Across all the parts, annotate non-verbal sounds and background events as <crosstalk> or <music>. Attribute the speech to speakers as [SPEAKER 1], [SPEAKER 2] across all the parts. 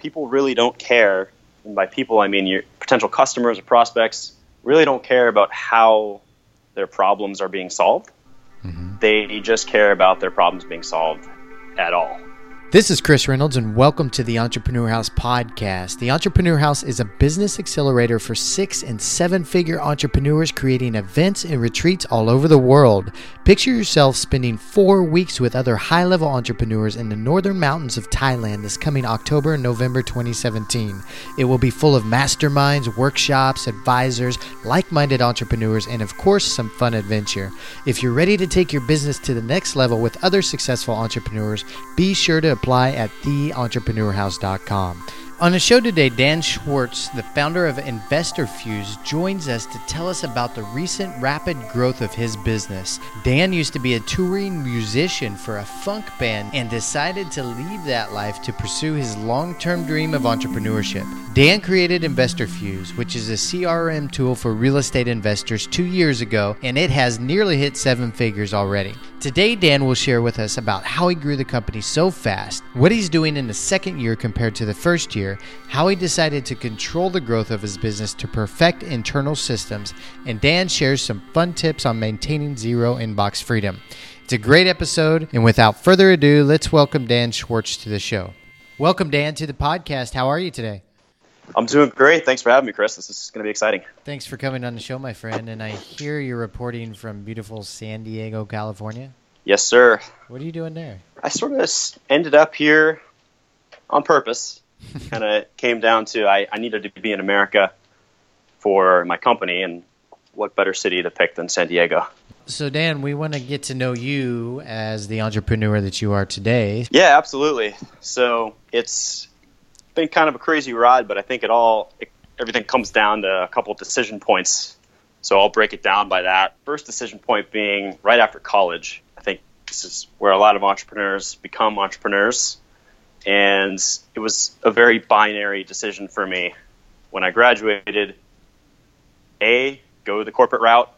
[SPEAKER 1] people really don't care, and by people I mean your potential customers or prospects, really don't care about how their problems are being solved. Mm-hmm. They just care about their problems being solved at all.
[SPEAKER 2] This is Chris Reynolds, and welcome to the Entrepreneur House podcast. The Entrepreneur House is a business accelerator for six and seven figure entrepreneurs creating events and retreats all over the world. Picture yourself spending four weeks with other high level entrepreneurs in the northern mountains of Thailand this coming October and November 2017. It will be full of masterminds, workshops, advisors, like minded entrepreneurs, and of course, some fun adventure. If you're ready to take your business to the next level with other successful entrepreneurs, be sure to apply at theentrepreneurhouse.com. On the show today, Dan Schwartz, the founder of InvestorFuse, joins us to tell us about the recent rapid growth of his business. Dan used to be a touring musician for a funk band and decided to leave that life to pursue his long term dream of entrepreneurship. Dan created InvestorFuse, which is a CRM tool for real estate investors two years ago, and it has nearly hit seven figures already. Today, Dan will share with us about how he grew the company so fast, what he's doing in the second year compared to the first year, how he decided to control the growth of his business to perfect internal systems, and Dan shares some fun tips on maintaining zero inbox freedom. It's a great episode, and without further ado, let's welcome Dan Schwartz to the show. Welcome, Dan, to the podcast. How are you today?
[SPEAKER 1] I'm doing great. Thanks for having me, Chris. This is going to be exciting.
[SPEAKER 2] Thanks for coming on the show, my friend. And I hear you're reporting from beautiful San Diego, California.
[SPEAKER 1] Yes, sir.
[SPEAKER 2] What are you doing there?
[SPEAKER 1] I sort of ended up here on purpose. <laughs> kind of came down to I, I needed to be in America for my company, and what better city to pick than San Diego?
[SPEAKER 2] So, Dan, we want to get to know you as the entrepreneur that you are today.
[SPEAKER 1] Yeah, absolutely. So, it's been kind of a crazy ride, but I think it all it, everything comes down to a couple decision points. So I'll break it down by that. First decision point being right after college. I think this is where a lot of entrepreneurs become entrepreneurs, and it was a very binary decision for me when I graduated. A, go the corporate route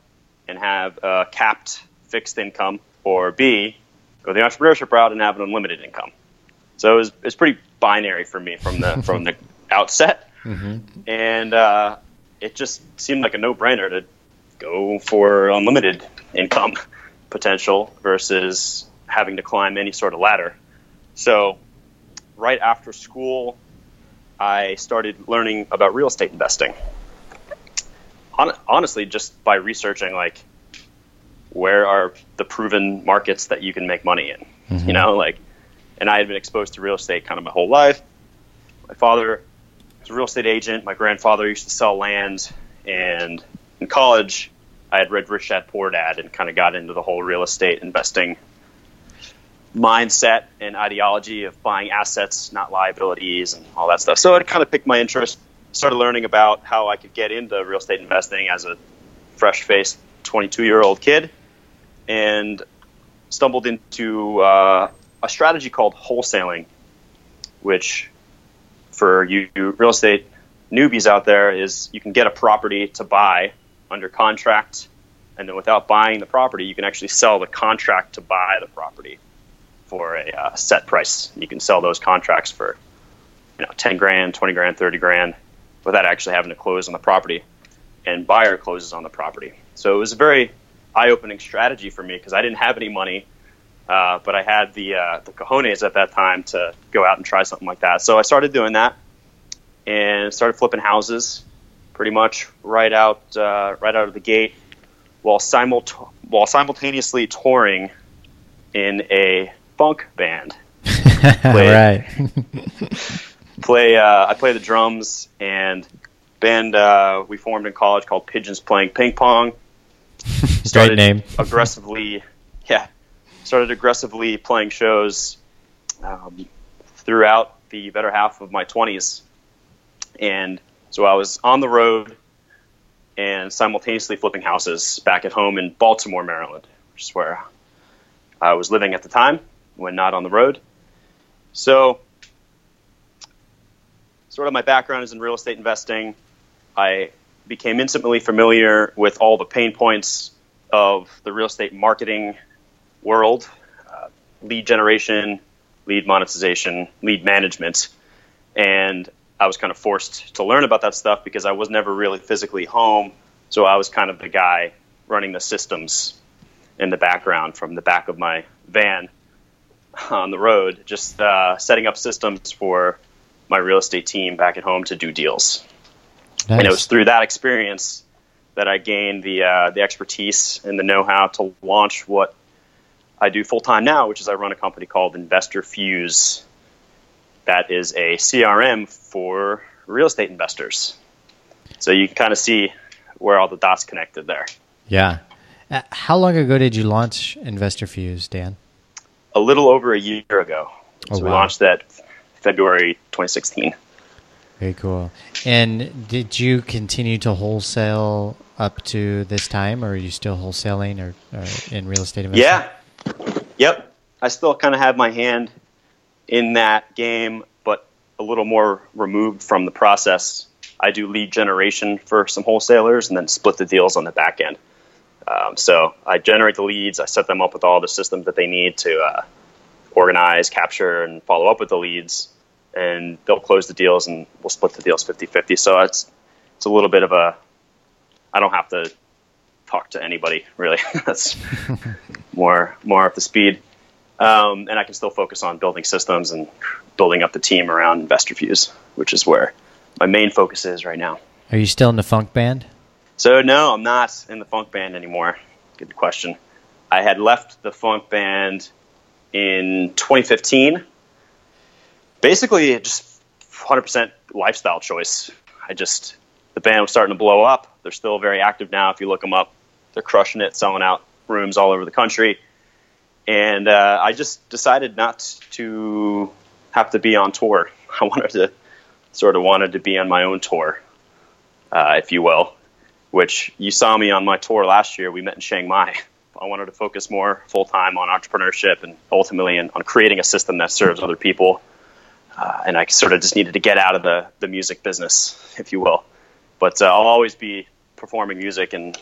[SPEAKER 1] and have a capped fixed income, or B, go the entrepreneurship route and have an unlimited income. So it was, it was pretty binary for me from the <laughs> from the outset, mm-hmm. and uh, it just seemed like a no brainer to go for unlimited income potential versus having to climb any sort of ladder. So right after school, I started learning about real estate investing. honestly, just by researching like where are the proven markets that you can make money in. Mm-hmm. You know, like and I had been exposed to real estate kind of my whole life. My father was a real estate agent. My grandfather used to sell land, and in college, I had read Rich Dad Poor Dad and kind of got into the whole real estate investing mindset and ideology of buying assets, not liabilities, and all that stuff. So it kind of picked my interest. Started learning about how I could get into real estate investing as a fresh-faced 22-year-old kid, and stumbled into uh, a strategy called wholesaling, which for you real estate newbies out there is you can get a property to buy under contract, and then without buying the property, you can actually sell the contract to buy the property for a uh, set price. You can sell those contracts for you know 10 grand, 20 grand, 30 grand without actually having to close on the property, and buyer closes on the property. So it was a very eye-opening strategy for me because I didn't have any money uh, but I had the uh, the cojones at that time to go out and try something like that. So I started doing that and started flipping houses, pretty much right out uh, right out of the gate, while simult while simultaneously touring in a funk band. <laughs>
[SPEAKER 2] play, right. <laughs>
[SPEAKER 1] play. Uh, I play the drums and band uh, we formed in college called Pigeons Playing Ping Pong. <laughs>
[SPEAKER 2] Started Great name.
[SPEAKER 1] aggressively, yeah, started aggressively playing shows um, throughout the better half of my 20s. And so I was on the road and simultaneously flipping houses back at home in Baltimore, Maryland, which is where I was living at the time when not on the road. So, sort of my background is in real estate investing. I became intimately familiar with all the pain points of the real estate marketing world, uh, lead generation, lead monetization, lead management. and I was kind of forced to learn about that stuff because I was never really physically home. So I was kind of the guy running the systems in the background from the back of my van on the road, just uh, setting up systems for my real estate team back at home to do deals. Nice. And it was through that experience that I gained the uh, the expertise and the know how to launch what I do full time now, which is I run a company called Investor Fuse. That is a CRM for real estate investors. So you can kind of see where all the dots connected there.
[SPEAKER 2] Yeah. Uh, how long ago did you launch Investor Fuse, Dan?
[SPEAKER 1] A little over a year ago. Oh, so wow. we launched that February 2016.
[SPEAKER 2] Very cool. And did you continue to wholesale up to this time, or are you still wholesaling or, or in real estate
[SPEAKER 1] investment? Yeah. Yep. I still kind of have my hand in that game, but a little more removed from the process. I do lead generation for some wholesalers and then split the deals on the back end. Um, so I generate the leads, I set them up with all the systems that they need to uh, organize, capture, and follow up with the leads, and they'll close the deals and we'll split the deals 50 50. So it's, it's a little bit of a I don't have to talk to anybody really. <laughs> That's more more up the speed, um, and I can still focus on building systems and building up the team around Investor Fuse, which is where my main focus is right now.
[SPEAKER 2] Are you still in the funk band?
[SPEAKER 1] So no, I'm not in the funk band anymore. Good question. I had left the funk band in 2015. Basically, just 100% lifestyle choice. I just the band was starting to blow up. They're still very active now. If you look them up, they're crushing it, selling out rooms all over the country. And uh, I just decided not to have to be on tour. <laughs> I wanted to sort of wanted to be on my own tour, uh, if you will. Which you saw me on my tour last year. We met in Chiang Mai. I wanted to focus more full time on entrepreneurship and ultimately on creating a system that serves other people. Uh, and I sort of just needed to get out of the, the music business, if you will. But uh, I'll always be performing music in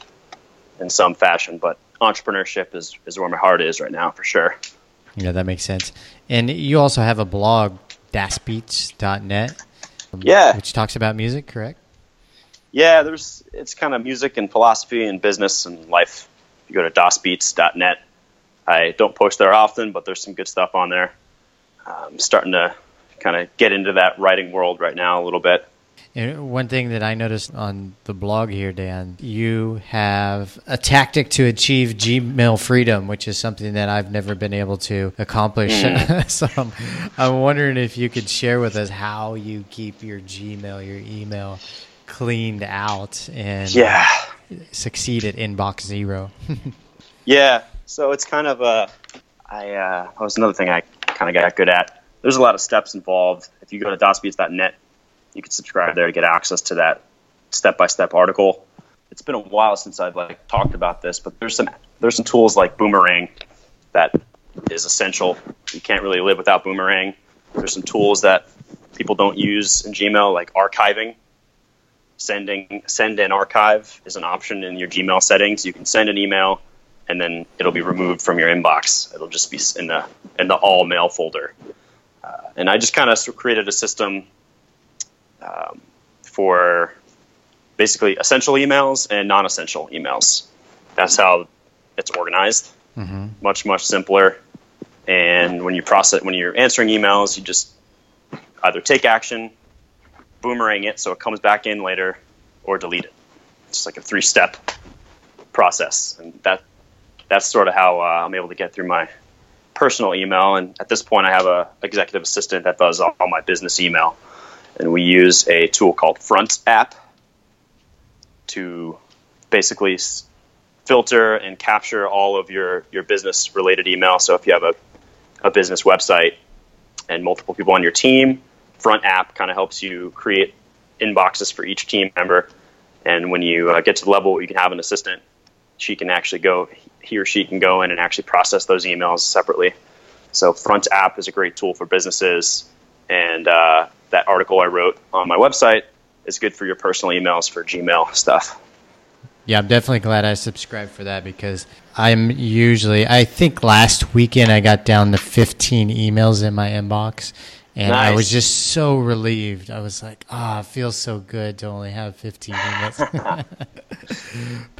[SPEAKER 1] in some fashion. But entrepreneurship is is where my heart is right now, for sure.
[SPEAKER 2] Yeah, that makes sense. And you also have a blog, dasbeats.net.
[SPEAKER 1] Yeah,
[SPEAKER 2] which talks about music, correct?
[SPEAKER 1] Yeah, there's it's kind of music and philosophy and business and life. You go to dasbeats.net. I don't post there often, but there's some good stuff on there. I'm starting to kind of get into that writing world right now a little bit.
[SPEAKER 2] And one thing that I noticed on the blog here, Dan, you have a tactic to achieve Gmail freedom, which is something that I've never been able to accomplish. Mm. <laughs> so I'm, I'm wondering if you could share with us how you keep your Gmail, your email cleaned out and
[SPEAKER 1] yeah.
[SPEAKER 2] succeed at inbox zero. <laughs>
[SPEAKER 1] yeah. So it's kind of a, I, uh, that was another thing I kind of got good at. There's a lot of steps involved. If you go to dasbeats.net, you can subscribe there to get access to that step by step article. It's been a while since I've like talked about this, but there's some there's some tools like Boomerang that is essential. You can't really live without Boomerang. There's some tools that people don't use in Gmail, like archiving. Sending send and archive is an option in your Gmail settings. You can send an email and then it'll be removed from your inbox. It'll just be in the in the all mail folder. Uh, and I just kind of created a system um, for basically essential emails and non-essential emails. That's how it's organized. Mm-hmm. Much much simpler. And when you process when you're answering emails, you just either take action, boomerang it so it comes back in later, or delete it. It's like a three-step process, and that that's sort of how uh, I'm able to get through my personal email. And at this point, I have a executive assistant that does all my business email and we use a tool called Front App to basically filter and capture all of your, your business related email. So if you have a, a business website and multiple people on your team, Front App kind of helps you create inboxes for each team member. And when you uh, get to the level where you can have an assistant, she can actually go, he or she can go in and actually process those emails separately. So Front App is a great tool for businesses, and uh, that article I wrote on my website is good for your personal emails for Gmail stuff.
[SPEAKER 2] Yeah, I'm definitely glad I subscribed for that because I'm usually, I think last weekend I got down to 15 emails in my inbox. And I was just so relieved. I was like, ah, it feels so good to only have 15 minutes. <laughs> <laughs>
[SPEAKER 1] Have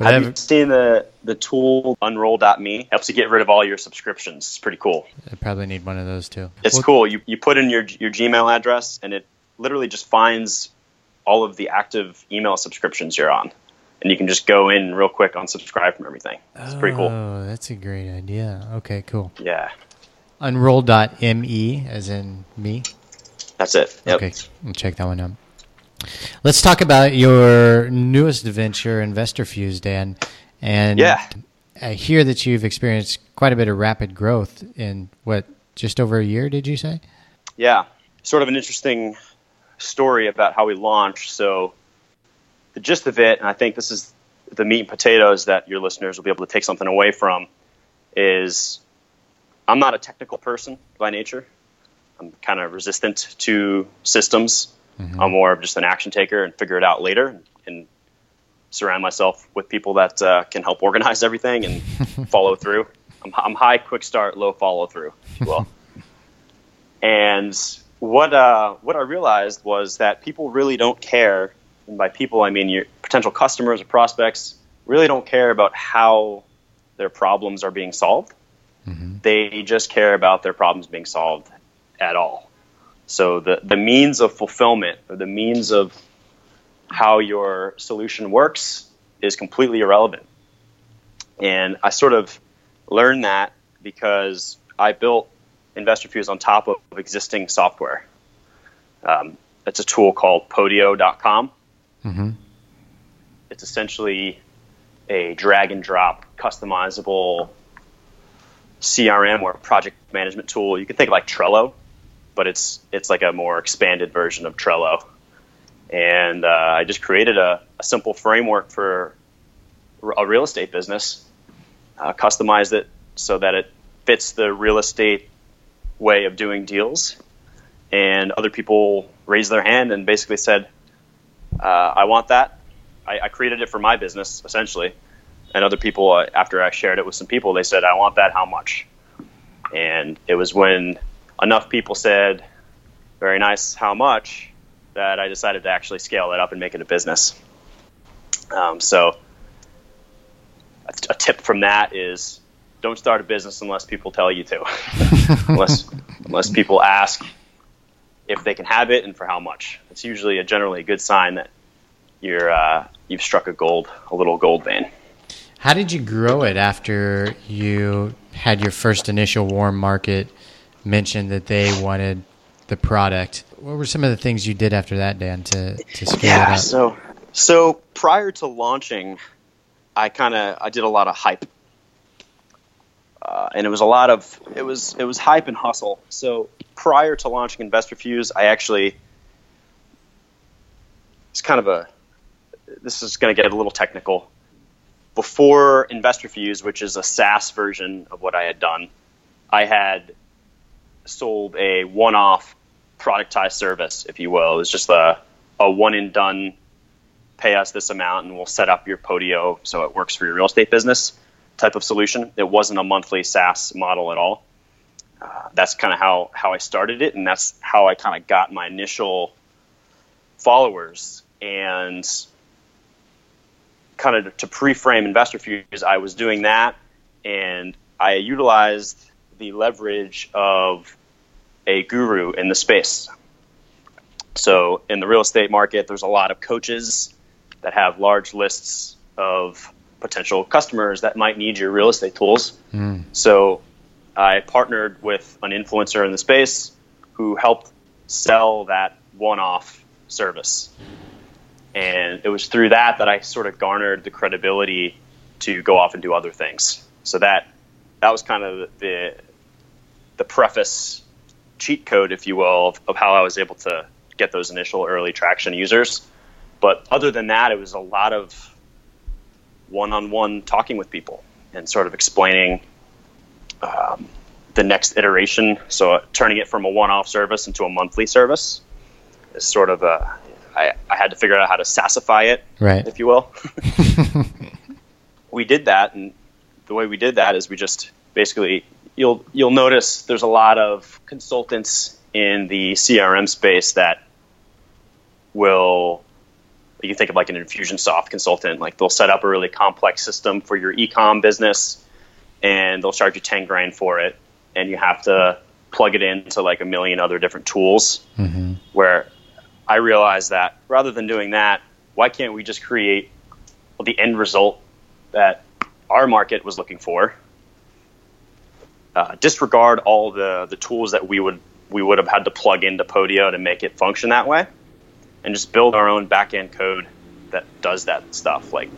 [SPEAKER 1] you
[SPEAKER 2] haven't-
[SPEAKER 1] seen the the tool Unroll.me? Helps you get rid of all your subscriptions. It's pretty cool.
[SPEAKER 2] I probably need one of those too.
[SPEAKER 1] It's
[SPEAKER 2] Well,
[SPEAKER 1] cool. You you put in your your Gmail address, and it literally just finds all of the active email subscriptions you're on, and you can just go in real quick unsubscribe from everything. It's pretty cool.
[SPEAKER 2] Oh, that's a great idea. Okay, cool.
[SPEAKER 1] Yeah,
[SPEAKER 2] Unroll.me, as in me.
[SPEAKER 1] that's it. Yep.
[SPEAKER 2] Okay, I'll check that one out. Let's talk about your newest venture, Investor Fuse, Dan. And
[SPEAKER 1] Yeah.
[SPEAKER 2] I hear that you've experienced quite a bit of rapid growth in what, just over a year, did you say?
[SPEAKER 1] Yeah, sort of an interesting story about how we launched. So, the gist of it, and I think this is the meat and potatoes that your listeners will be able to take something away from, is I'm not a technical person by nature. I'm kind of resistant to systems. I'm more of just an action taker and figure it out later and, and surround myself with people that uh, can help organize everything and <laughs> follow through. I'm, I'm high, quick start, low follow through, if you will. <laughs> And what uh, what I realized was that people really don't care, and by people I mean your potential customers or prospects, really don't care about how their problems are being solved. They just care about their problems being solved at all. So the the means of fulfillment or the means of how your solution works is completely irrelevant. And I sort of learned that because I built InvestorFuse on top of existing software. Um, it's a tool called Podio.com.
[SPEAKER 2] Mm-hmm.
[SPEAKER 1] It's essentially a drag and drop customizable CRM or project management tool. You can think of like Trello, but it's it's like a more expanded version of Trello. And uh, I just created a, a simple framework for a real estate business, uh, customized it so that it fits the real estate way of doing deals. And other people raised their hand and basically said, uh, I want that. I, I created it for my business, essentially. And other people, uh, after I shared it with some people, they said, I want that. How much? And it was when enough people said, very nice, how much, that I decided to actually scale it up and make it a business. Um, so, a, a tip from that is don't start a business unless people tell you to, <laughs> unless unless people ask if they can have it and for how much. It's usually a generally a good sign that you're uh, you've struck a gold a little gold vein.
[SPEAKER 2] How did you grow it after you had your first initial warm market mention that they wanted the product? What were some of the things you did after that, Dan, to, to scale it
[SPEAKER 1] Yeah.
[SPEAKER 2] up?
[SPEAKER 1] So so prior to launching, I kind of I did a lot of hype, uh, and it was a lot of it was it was hype and hustle. So prior to launching Investor Fuse, I actually it's kind of a this is going to get a little technical. Before Investor Fuse, which is a SaaS version of what I had done, I had sold a one-off productized service, if you will. It was just a, a one and done pay us this amount and we'll set up your Podio so it works for your real estate business type of solution. It wasn't a monthly SaaS model at all. Uh, that's kind of how, how I started it, and that's how I kind of got my initial followers. And kind of to pre-frame Investor Fuse, I was doing that, and I utilized the leverage of a guru in the space. So in the real estate market, there's a lot of coaches that have large lists of potential customers that might need your real estate tools.
[SPEAKER 2] Mm.
[SPEAKER 1] So I partnered with an influencer in the space who helped sell that one-off service. And it was through that that I sort of garnered the credibility to go off and do other things. So that that was kind of the the preface cheat code, if you will, of, of how I was able to get those initial early traction users. But other than that, it was a lot of one-on-one talking with people and sort of explaining um, the next iteration. So turning it from a one-off service into a monthly service is sort of a. I, I had to figure out how to SaaSify it,
[SPEAKER 2] Right.
[SPEAKER 1] if you will. <laughs> <laughs> we did that, and the way we did that is we just basically you'll you'll notice there's a lot of consultants in the CRM space that will you can think of like an Infusionsoft consultant. Like they'll set up a really complex system for your ecom business, and they'll charge you ten grand for it, and you have to plug it into like a million other different tools. Mm-hmm. Where I realized that rather than doing that, why can't we just create the end result that our market was looking for? Uh, disregard all the the tools that we would we would have had to plug into Podio to make it function that way, and just build our own backend code that does that stuff, like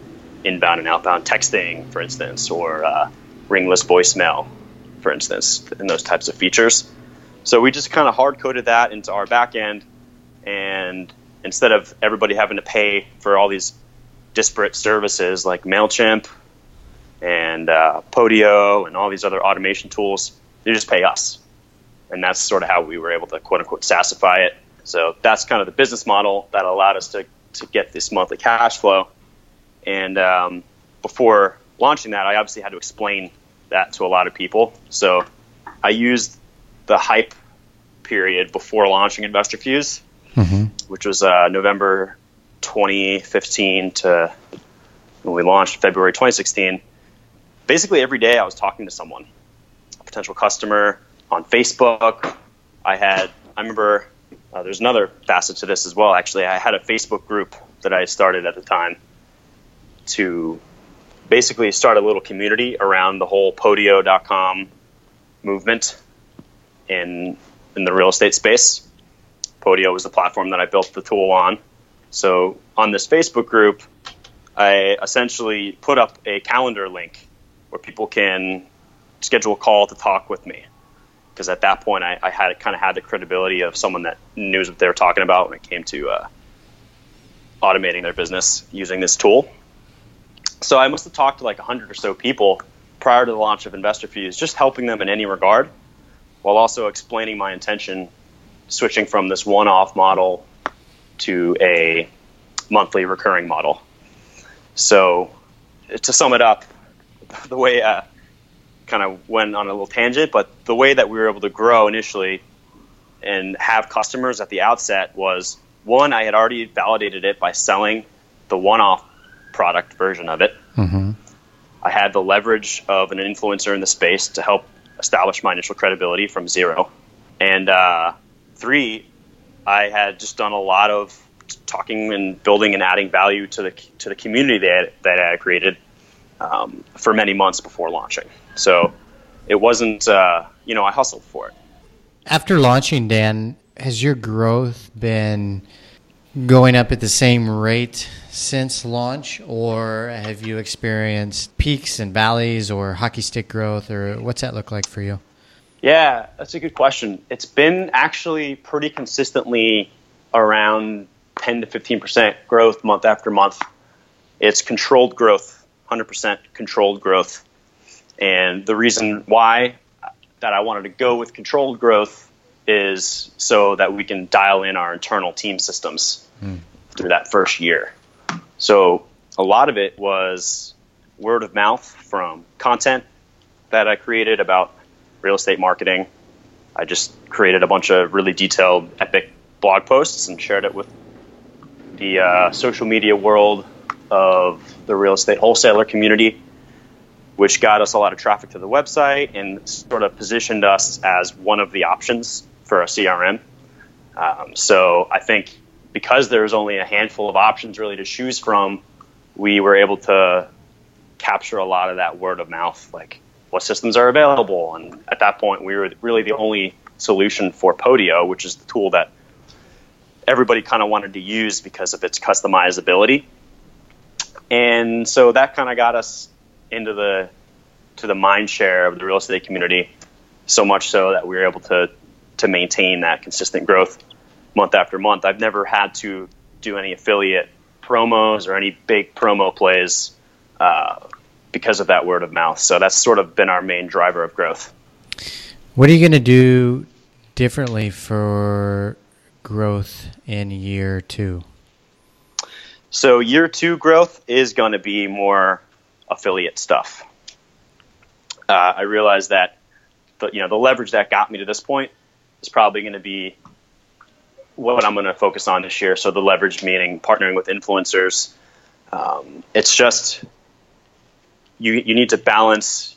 [SPEAKER 1] inbound and outbound texting, for instance, or uh, ringless voicemail, for instance, and those types of features. So we just kind of hard coded that into our backend, and instead of everybody having to pay for all these disparate services like Mailchimp and uh, Podio and all these other automation tools, they just pay us. And that's sort of how we were able to quote unquote SaaSify it. So that's kind of the business model that allowed us to, to get this monthly cash flow. And um, before launching that, I obviously had to explain that to a lot of people. So I used the hype period before launching InvestorFuse, mm-hmm. which was uh, November 2015 to when we launched February 2016 basically every day I was talking to someone, a potential customer on Facebook. I had, I remember uh, there's another facet to this as well. Actually, I had a Facebook group that I started at the time to basically start a little community around the whole Podio.com movement in in the real estate space. Podio was the platform that I built the tool on. So on this Facebook group, I essentially put up a calendar link where people can schedule a call to talk with me. Because at that point, I, I had kind of had the credibility of someone that knew what they were talking about when it came to uh, automating their business using this tool. So I must have talked to like 100 or so people prior to the launch of Investor InvestorFuse, just helping them in any regard, while also explaining my intention switching from this one-off model to a monthly recurring model. So to sum it up, <laughs> the way uh, kind of went on a little tangent, but the way that we were able to grow initially and have customers at the outset was one, I had already validated it by selling the one off product version of it. Mm-hmm. I had the leverage of an influencer in the space to help establish my initial credibility from zero. And uh, three, I had just done a lot of talking and building and adding value to the to the community that that I created um, for many months before launching. So it wasn't, uh, you know, I hustled for it.
[SPEAKER 2] After launching, Dan, has your growth been going up at the same rate since launch, or have you experienced peaks and valleys or hockey stick growth, or what's that look like for you?
[SPEAKER 1] Yeah, that's a good question. It's been actually pretty consistently around 10 to 15% growth month after month. It's controlled growth 100% controlled growth. And the reason why that I wanted to go with controlled growth is so that we can dial in our internal team systems mm. through that first year. So a lot of it was word of mouth from content that I created about real estate marketing. I just created a bunch of really detailed, epic blog posts and shared it with the uh, social media world of the real estate wholesaler community, which got us a lot of traffic to the website and sort of positioned us as one of the options for a CRM. Um, so I think because there's only a handful of options really to choose from, we were able to capture a lot of that word of mouth, like what systems are available. And at that point, we were really the only solution for Podio, which is the tool that everybody kind of wanted to use because of its customizability and so that kind of got us into the to the mind share of the real estate community so much so that we were able to to maintain that consistent growth month after month i've never had to do any affiliate promos or any big promo plays uh, because of that word of mouth so that's sort of been our main driver of growth
[SPEAKER 2] what are you going to do differently for growth in year two
[SPEAKER 1] so year two growth is going to be more affiliate stuff. Uh, I realize that the, you know the leverage that got me to this point is probably going to be what I'm going to focus on this year. So the leverage meaning partnering with influencers. Um, it's just you you need to balance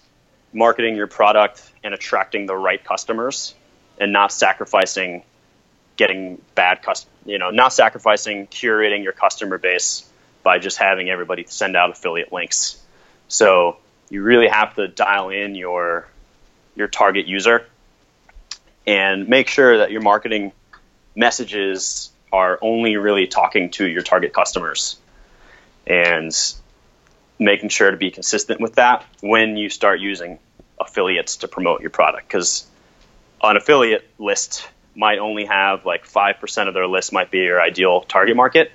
[SPEAKER 1] marketing your product and attracting the right customers, and not sacrificing getting bad customers, you know not sacrificing curating your customer base by just having everybody send out affiliate links. So you really have to dial in your your target user and make sure that your marketing messages are only really talking to your target customers and making sure to be consistent with that when you start using affiliates to promote your product. Because an affiliate list might only have like 5% of their list might be your ideal target market.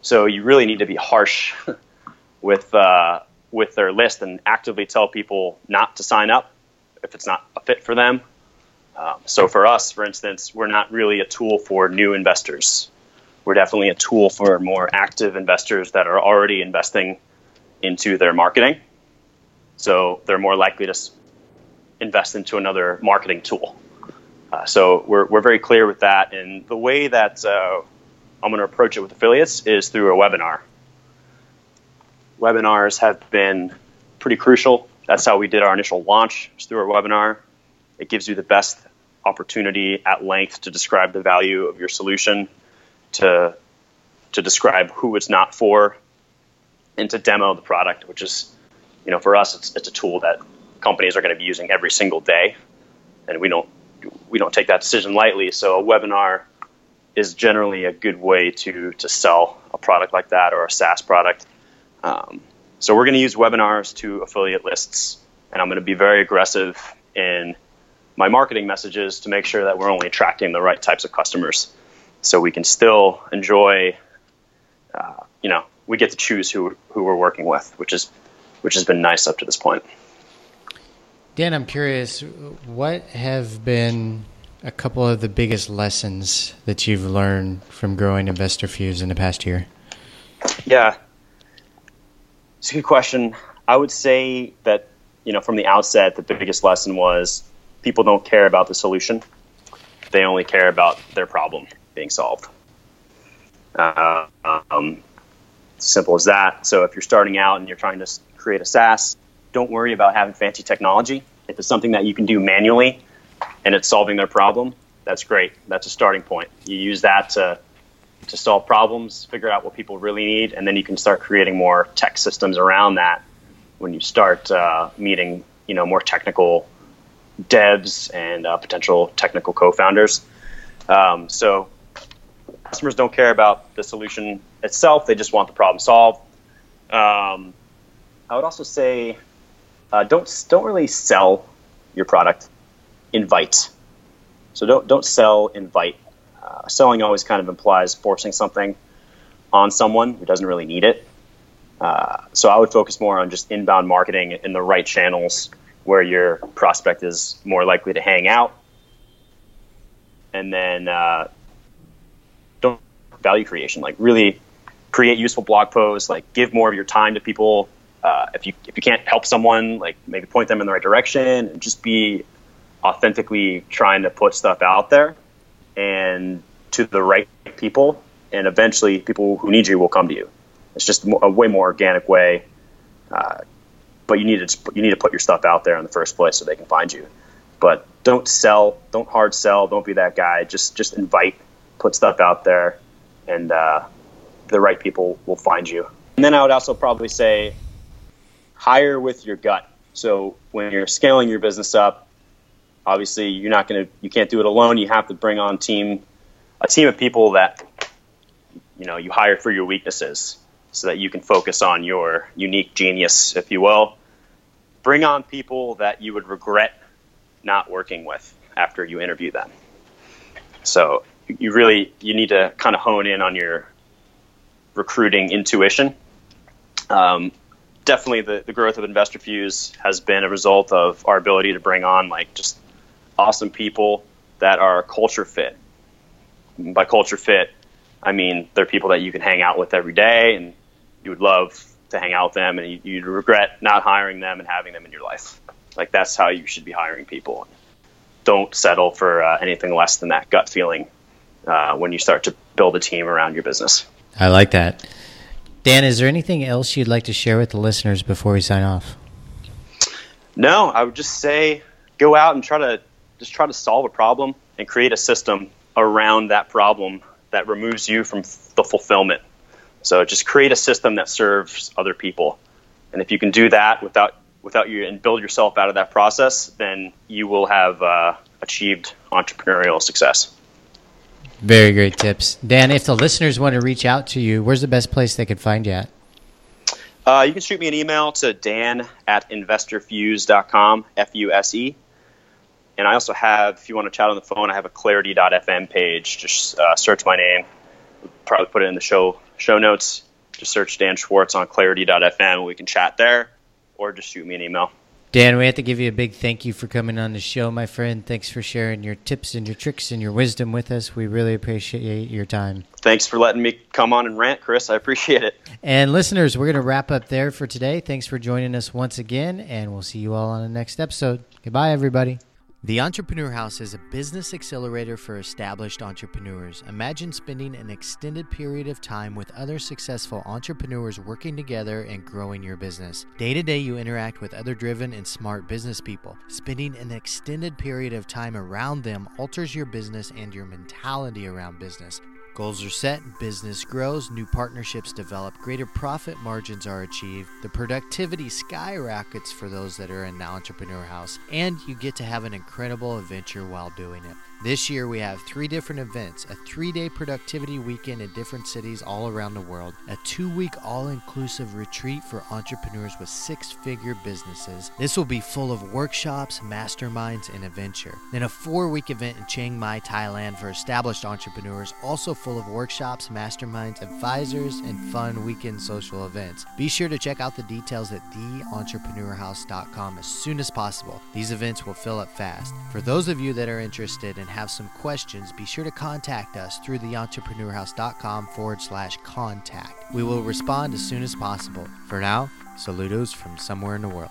[SPEAKER 1] So you really need to be harsh <laughs> with uh, with their list and actively tell people not to sign up if it's not a fit for them. Um, so for us, for instance, we're not really a tool for new investors. We're definitely a tool for more active investors that are already investing into their marketing. So they're more likely to invest into another marketing tool. Uh, so we're, we're very clear with that. And the way that uh, I'm going to approach it with affiliates is through a webinar. Webinars have been pretty crucial. That's how we did our initial launch, through a webinar. It gives you the best opportunity at length to describe the value of your solution, to to describe who it's not for, and to demo the product, which is, you know, for us, it's, it's a tool that companies are going to be using every single day, and we don't we don't take that decision lightly. So a webinar is generally a good way to to sell a product like that or a SaaS product. Um, so we're going to use webinars to affiliate lists, and I'm going to be very aggressive in my marketing messages to make sure that we're only attracting the right types of customers so we can still enjoy uh, you know we get to choose who who we're working with which is which has been nice up to this point.
[SPEAKER 2] Dan i'm curious what have been a couple of the biggest lessons that you've learned from growing InvestorFuse in the past year?
[SPEAKER 1] Yeah. It's a good question. I would say that you know from the outset the biggest lesson was people don't care about the solution; they only care about their problem being solved. Uh, um, simple as that. So if you're starting out and you're trying to create a SaaS, don't worry about having fancy technology. If it's something that you can do manually and it's solving their problem, that's great. That's a starting point. You use that to to solve problems, figure out what people really need, and then you can start creating more tech systems around that when you start uh, meeting you know more technical devs and uh, potential technical co-founders. Um, so customers don't care about the solution itself; they just want the problem solved. Um, I would also say uh, don't don't really sell your product. Invite. So don't don't sell. Invite. Uh, selling always kind of implies forcing something on someone who doesn't really need it. Uh, so I would focus more on just inbound marketing in the right channels where your prospect is more likely to hang out. And then uh, value creation, like really create useful blog posts, like give more of your time to people. Uh, if you if you can't help someone, like maybe point them in the right direction, and just be authentically trying to put stuff out there and to the right people, and eventually people who need you will come to you. It's just a way more organic way uh, but you need to you need to put your stuff out there in the first place so they can find you. But don't sell, don't hard sell, don't be that guy. Just just invite, put stuff out there, and uh, the right people will find you. And then I would also probably say hire with your gut. So when you're scaling your business up, obviously you're not going to you can't do it alone. You have to bring on team a team of people that you know you hire for your weaknesses so that you can focus on your unique genius, if you will. Bring on people that you would regret not working with after you interview them. So you really you need to kind of hone in on your recruiting intuition. Um, definitely, the, the growth of Investor InvestorFuse has been a result of our ability to bring on like just awesome people that are culture fit. By culture fit, I mean they're people that you can hang out with every day and you would love to hang out with them, and you, would regret not hiring them and having them in your life. Like that's how you should be hiring people. don't settle for uh, anything less than that gut feeling uh, when you start to build a team around your business.
[SPEAKER 2] I like that. Dan, is there anything else you'd like to share with the listeners before we sign off?
[SPEAKER 1] No, I would just say go out and try to just try to solve a problem and create a system around that problem that removes you from the fulfillment. So just create a system that serves other people. And if you can do that without without you and build yourself out of that process, then you will have uh, achieved entrepreneurial success.
[SPEAKER 2] Very great tips. Dan, if the listeners want to reach out to you, where's the best place they could find you at?
[SPEAKER 1] Uh, you can shoot me an email to dan at investorfuse.com, F U S E. And I also have, if you want to chat on the phone, I have a clarity.fm page. Just uh, search my name. Probably put it in the show show notes. Just search Dan Schwartz on clarity.fm. We can chat there or just shoot me an email.
[SPEAKER 2] Dan, we have to give you a big thank you for coming on the show, my friend. Thanks for sharing your tips and your tricks and your wisdom with us. We really appreciate your time.
[SPEAKER 1] Thanks for letting me come on and rant, Chris. I appreciate it.
[SPEAKER 2] And listeners, we're going to wrap up there for today. Thanks for joining us once again, and we'll see you all on the next episode. Goodbye, everybody. The Entrepreneur House is a business accelerator for established entrepreneurs. Imagine spending an extended period of time with other successful entrepreneurs working together and growing your business. Day to day, you interact with other driven and smart business people. Spending an extended period of time around them alters your business and your mentality around business. Goals are set, business grows, new partnerships develop, greater profit margins are achieved, the productivity skyrockets for those that are in the entrepreneur house, and you get to have an incredible adventure while doing it. This year, we have three different events a three day productivity weekend in different cities all around the world, a two week all inclusive retreat for entrepreneurs with six figure businesses. This will be full of workshops, masterminds, and adventure. Then, a four week event in Chiang Mai, Thailand for established entrepreneurs, also full of workshops, masterminds, advisors, and fun weekend social events. Be sure to check out the details at theentrepreneurhouse.com as soon as possible. These events will fill up fast. For those of you that are interested in have some questions, be sure to contact us through theentrepreneur.house.com forward slash contact. We will respond as soon as possible. For now, saludos from somewhere in the world.